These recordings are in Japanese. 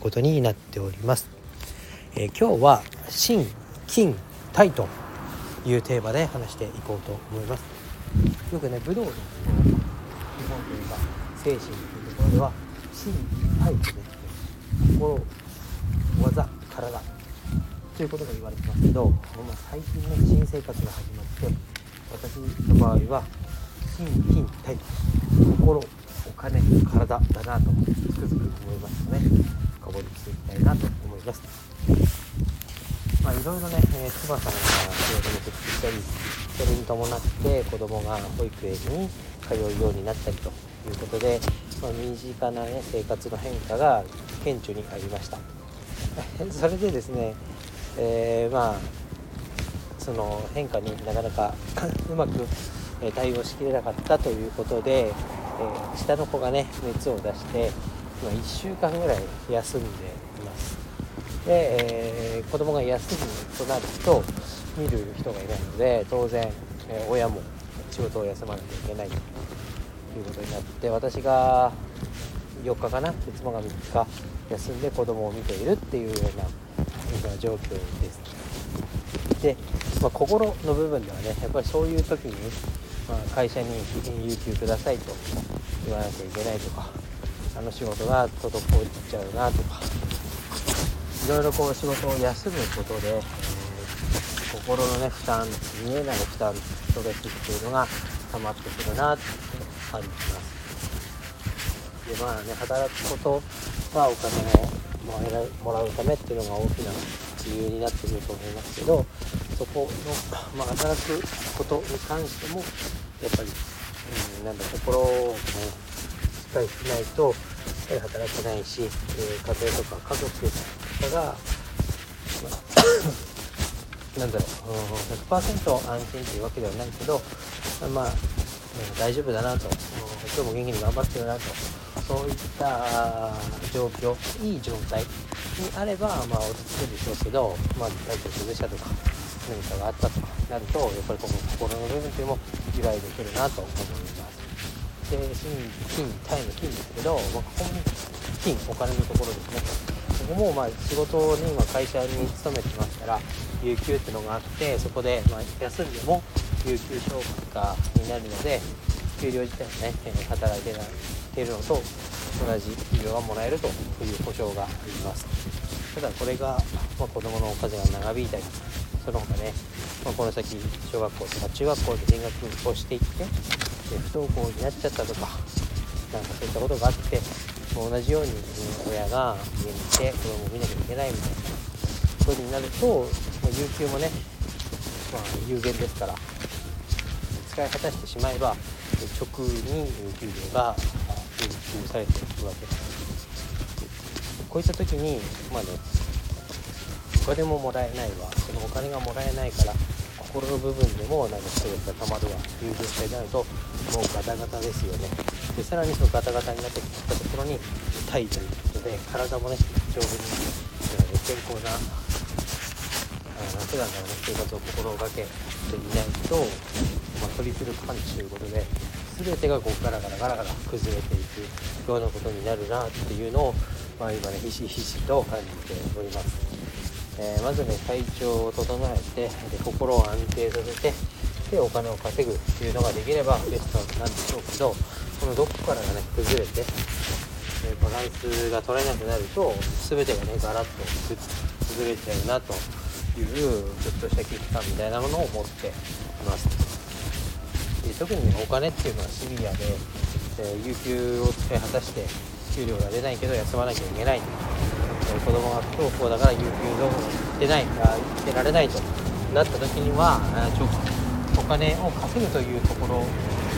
ことになっております、えー、今日は新金タというテーマで話していこうと思います。よくね武道の基本というか精神というところでは新タイとで心技体ということが言われてますけど、まあ、最近ね新生活が始まって私の場合は心筋体心お金体だなとつくづく思いますので、ね、いなと思います。まあ、いろいろね、えー、妻さんが仕事に復帰したりそれに伴って子供が保育園に通うようになったりということで、まあ、身近な、ね、生活の変化が顕著にありました それでですね、えー、まあその変化になかなか うまく対応しきれなかったということで、えー、下の子がね熱を出して今1週間ぐらい休んでいます。で、えー、子供が休むとなると見る人がいないので当然、えー、親も仕事を休まなきゃいけないということになって私が4日かな妻が3日休んで子供を見ているっていうような状況です。で、まあ、心の部分ではねやっぱりそういう時にまあ、会社に有給くださいと言わなきゃいけないとかあの仕事が滞っちゃうなとか。いろいろこう仕事を休むことで、えー、心のね負担見えない負担ストレスっていうのが溜まってくるなって感じます。でまあね働くことはお金をもらうためっていうのが大きな理由になってくると思いますけどそこの、まあ、働くことに関してもやっぱり、うん、なんだ心をねかりしないとやはり働けないし、えー、家庭とか家族とかが、まあ、なんだろう100%安心っていうわけではないけどまあ、大丈夫だなと。今日も元気に頑張ってるなと。そういった状況いい状態にあればまあ落ち着くでしょうけどまあ体調崩したとか何かがあったとかなるとやっぱりこの心の部分っていうのも由来できるなと思います。で金タイの金ですけど、まあ、ここも金お金のところですねここもまあ仕事に今会社に勤めてますから有給っていうのがあってそこでま休んでも有給消化になるので給料自体もね働いているのと同じ給料がもらえるという保証がありますただこれが、まあ、子どもの数が長引いたりその他ね、まあ、この先小学校とか中学校で進学をしていって不登校になっちゃったとかなんかそういったことがあって同じように親が家にいて子供を見なきゃいけないみたいなことになると、まあ、有給もね、まあ、有限ですから使い果たしてしまえば直に給料が請求されていくわけ。ですこういった時にまあねお金ももらえないわ。そのお金がもらえないから心の部分でもなんかストレスがたまるわいう状態になるともうガタガタですよね。でさらにそのガタガタになってきたところに痛いということで体もね丈夫に、え健康な普段からの生活を心がけていないと、まあ、トリプルパンチということで全てがこうガラガラガラガラ崩れていくようなことになるなっていうのを、まあ、今ねひしひしと感じております、えー、まずね体調を整えてで心を安定させてでお金を稼ぐっていうのができればベストなんでしょうけどこのどこからがね崩れてえバランスが取れなくなると全てがねガラッと崩れちゃうなというちょっとした危機感みたいなものを持っています。で特に、ね、お金っていうのはシビアで、えー、有給を使い果たして給料が出ないけど休まなきゃいけない、子供が不登校だから有給が出ないあ出られないとなった時にはちょお金を稼ぐというところ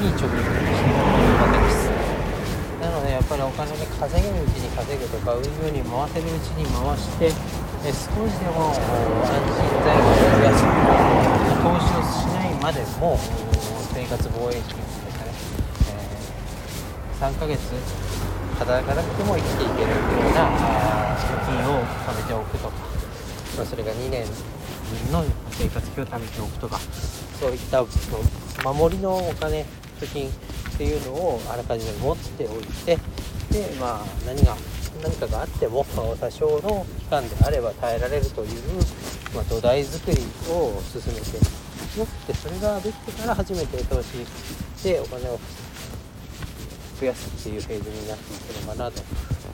に直撃しているわけです。なのでやっぱりお金で稼げるうちに稼ぐとか運用に回せるうちに回してえ少しでも安心材料を増やす投資をしないまでも生活防衛資金ですかね、えー、3ヶ月働かなくても生きていけるような貯金を貯めておくとか、まあ、それが2年分の生活費を貯めておくとかそういった守りのお金貯金っていうのをあらかじめ持っておいてで、まあ、何が何かがあっても多少の期間であれば耐えられるという、まあ、土台作りを進めてよってそれができてから初めて投資でお金を増やすっていうフェーズになっていくのかなと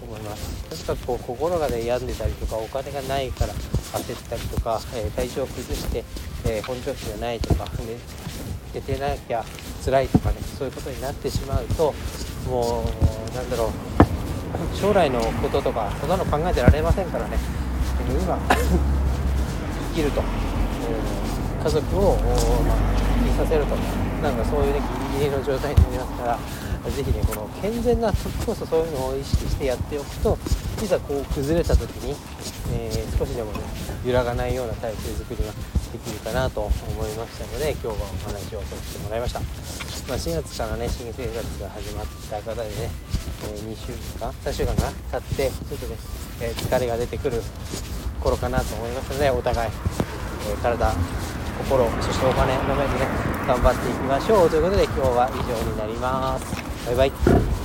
思います。とにかくこう心がね病んでたりとかお金がないから焦ったりとか、えー、体調を崩して、えー、本調子じゃないとか、ね、出てなきゃ辛いとかねそういうことになってしまうともうなんだろう将来のこととかそんなの考えてられませんからね。今生きると、家族を、まあ、生きさせるとなんかそういうねギリギリの状態になりますから是非ねこの健全な時こそそういうのを意識してやっておくといざこう崩れた時に、えー、少しでもね揺らがないような体制づくりができるかなと思いましたので今日はお話をさせてもらいました、まあ、4月からね新生活が始まった方でね、えー、2週間か3週間が経ってちょっとね、えー、疲れが出てくる頃かなと思いますのでお互い、え、体心そしてお金の面でね頑張っていきましょうということで今日は以上になります。バイバイ。